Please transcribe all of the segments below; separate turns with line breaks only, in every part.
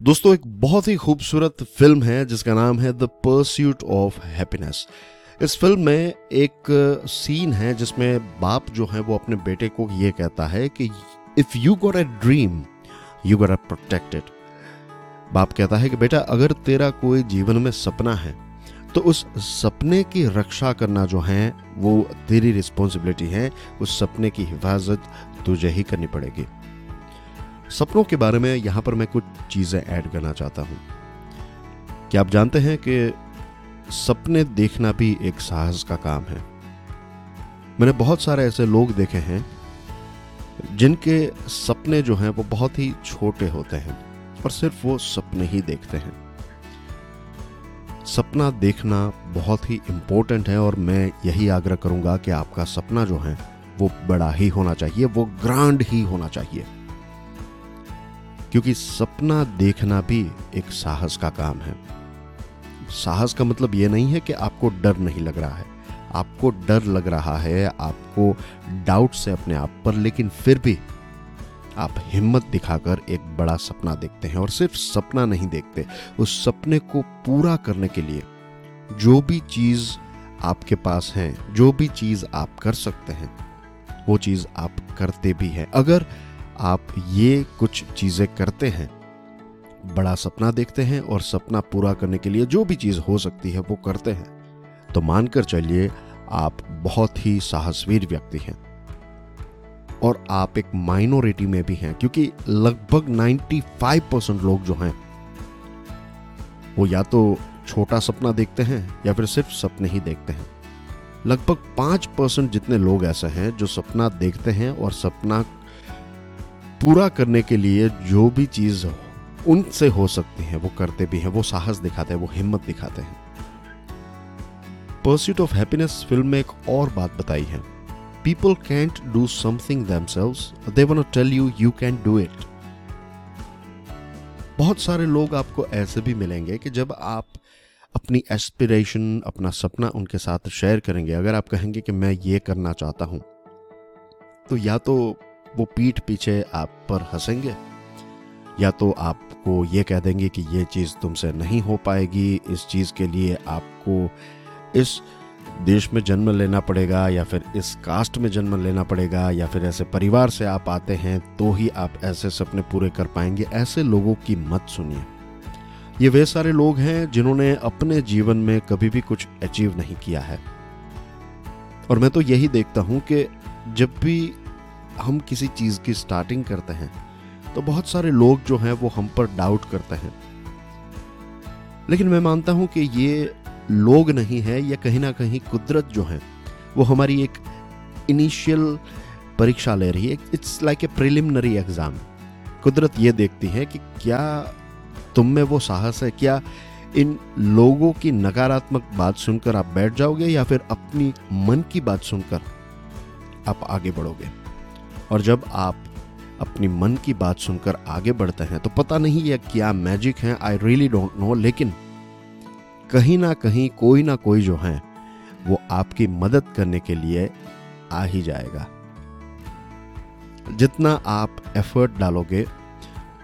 दोस्तों, एक बहुत ही खूबसूरत फ़िल्म है, जिसका नाम है द परस्यूट ऑफ़ हैप्पीनेस इस फ़िल्म में एक सीन है, जिसमें बाप जो है, वो अपने बेटे को ये कहता है कि if you got a dream you got a protected बाप कहता है कि, बेटा, अगर तेरा कोई जीवन में सपना है तो उस सपने की रक्षा करना जो है, वो तेरी रिस्पॉन्सिबिलिटी है, उस सपने की हिफाजत तुझे ही करनी पड़ेगी। सपनों के बारे में यहाँ पर मैं कुछ चीज़ें ऐड करना चाहता हूँ। क्या आप जानते हैं कि सपने देखना भी एक साहस का काम है? मैंने बहुत सारे ऐसे लोग देखे हैं, जिनके सपने जो हैं वो बहुत ही छोटे होते हैं और सिर्फ़ वो सपने ही देखते हैं। सपना देखना बहुत ही इम्पोर्टेंट है और मैं यही आग्रह करूँगा कि आपका सपना जो है वो बड़ा ही होना चाहिए, वो ग्रांड ही होना चाहिए। क्योंकि सपना देखना भी एक साहस का काम है। साहस का मतलब यह नहीं है कि आपको डर नहीं लग रहा है। आपको डर लग रहा है, आपको डाउट से अपने आप पर, लेकिन फिर भी आप हिम्मत दिखाकर एक बड़ा सपना देखते हैं और सिर्फ़ सपना नहीं देखते। उस सपने को पूरा करने के लिए जो भी चीज़ आपके पास है, जो भी चीज़ आप कर सकते हैं, वो चीज़ आप करते भी हैं। अगर आप ये कुछ चीज़ें करते हैं, बड़ा सपना देखते हैं और सपना पूरा करने के लिए जो भी चीज़ हो सकती है वो करते हैं। तो मानकर चलिए, आप बहुत ही साहसवीर व्यक्ति हैं और आप एक माइनॉरिटी में भी हैं, क्योंकि लगभग 95 परसेंट लोग जो हैं, वो या तो छोटा सपना देखते हैं या फिर सिर्फ़ सपने ही देखते हैं। लगभग पाँच परसेंट जितने लोग ऐसे हैं जो सपना देखते हैं और सपना पूरा करने के लिए जो भी चीज़ उनसे हो सकती है, वो करते भी हैं, वो साहस दिखाते हैं, वो हिम्मत दिखाते हैं। परस्यूट ऑफ़ हैप्पीनेस फ़िल्म में एक और बात बताई है। People can't do something they to tell you you can do it बहुत सारे लोग आपको ऐसे भी मिलेंगे कि जब आप अपनी एस्पिरेशन अपना सपना उनके साथ शेयर करेंगे, अगर आप कहेंगे कि मैं ये करना चाहता हूँ तो या तो वो पीठ पीछे आप पर हंसेंगे। या तो आपको ये कह देंगे कि ये चीज़ तुमसे नहीं हो पाएगी, इस चीज़ के लिए आपको इस देश में जन्म लेना पड़ेगा या फिर इस कास्ट में जन्म लेना पड़ेगा या फिर ऐसे परिवार से आप आते हैं तो ही आप ऐसे सपने पूरे कर पाएँगे। ऐसे लोगों की मत सुनिए। ये वे सारे लोग हैं जिन्होंने अपने जीवन में कभी भी कुछ अचीव नहीं किया है। और मैं तो यही देखता हूँ कि जब भी हम किसी चीज़ की स्टार्टिंग करते हैं तो बहुत सारे लोग जो हैं वो हम पर डाउट करते हैं। लेकिन मैं मानता हूँ कि ये लोग नहीं है, या कहीं ना कहीं कुदरत जो है, वो हमारी एक इनिशियल परीक्षा ले रही है। It's like a preliminary exam कुदरत ये देखती है कि क्या तुम में वो साहस है, क्या इन लोगों की नकारात्मक बात सुनकर आप बैठ जाओगे या फिर अपनी मन की बात सुनकर आप आगे बढ़ोगे? और जब आप अपनी मन की बात सुनकर आगे बढ़ते हैं तो पता नहीं यह क्या मैजिक है आई रियली डोंट नो लेकिन कहीं ना कहीं, कोई ना कोई जो है, वो आपकी मदद करने के लिए आ ही जाएगा। जितना आप एफर्ट डालोगे,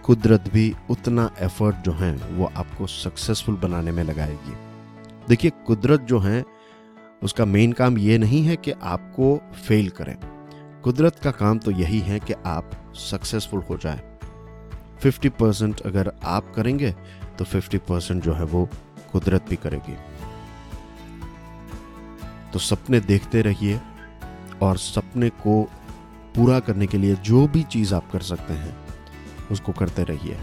कुदरत भी उतना एफर्ट जो है, वो आपको सक्सेसफुल बनाने में लगाएगी। देखिए, कुदरत जो है, उसका मेन काम ये नहीं है कि आपको फेल करें। कुदरत का काम तो यही है कि आप सक्सेसफुल हो जाए। 50 परसेंट अगर आप करेंगे तो 50 परसेंट जो है वो कुदरत भी करेगी। तो सपने देखते रहिए और सपने को पूरा करने के लिए जो भी चीज़ आप कर सकते हैं, उसको करते रहिए।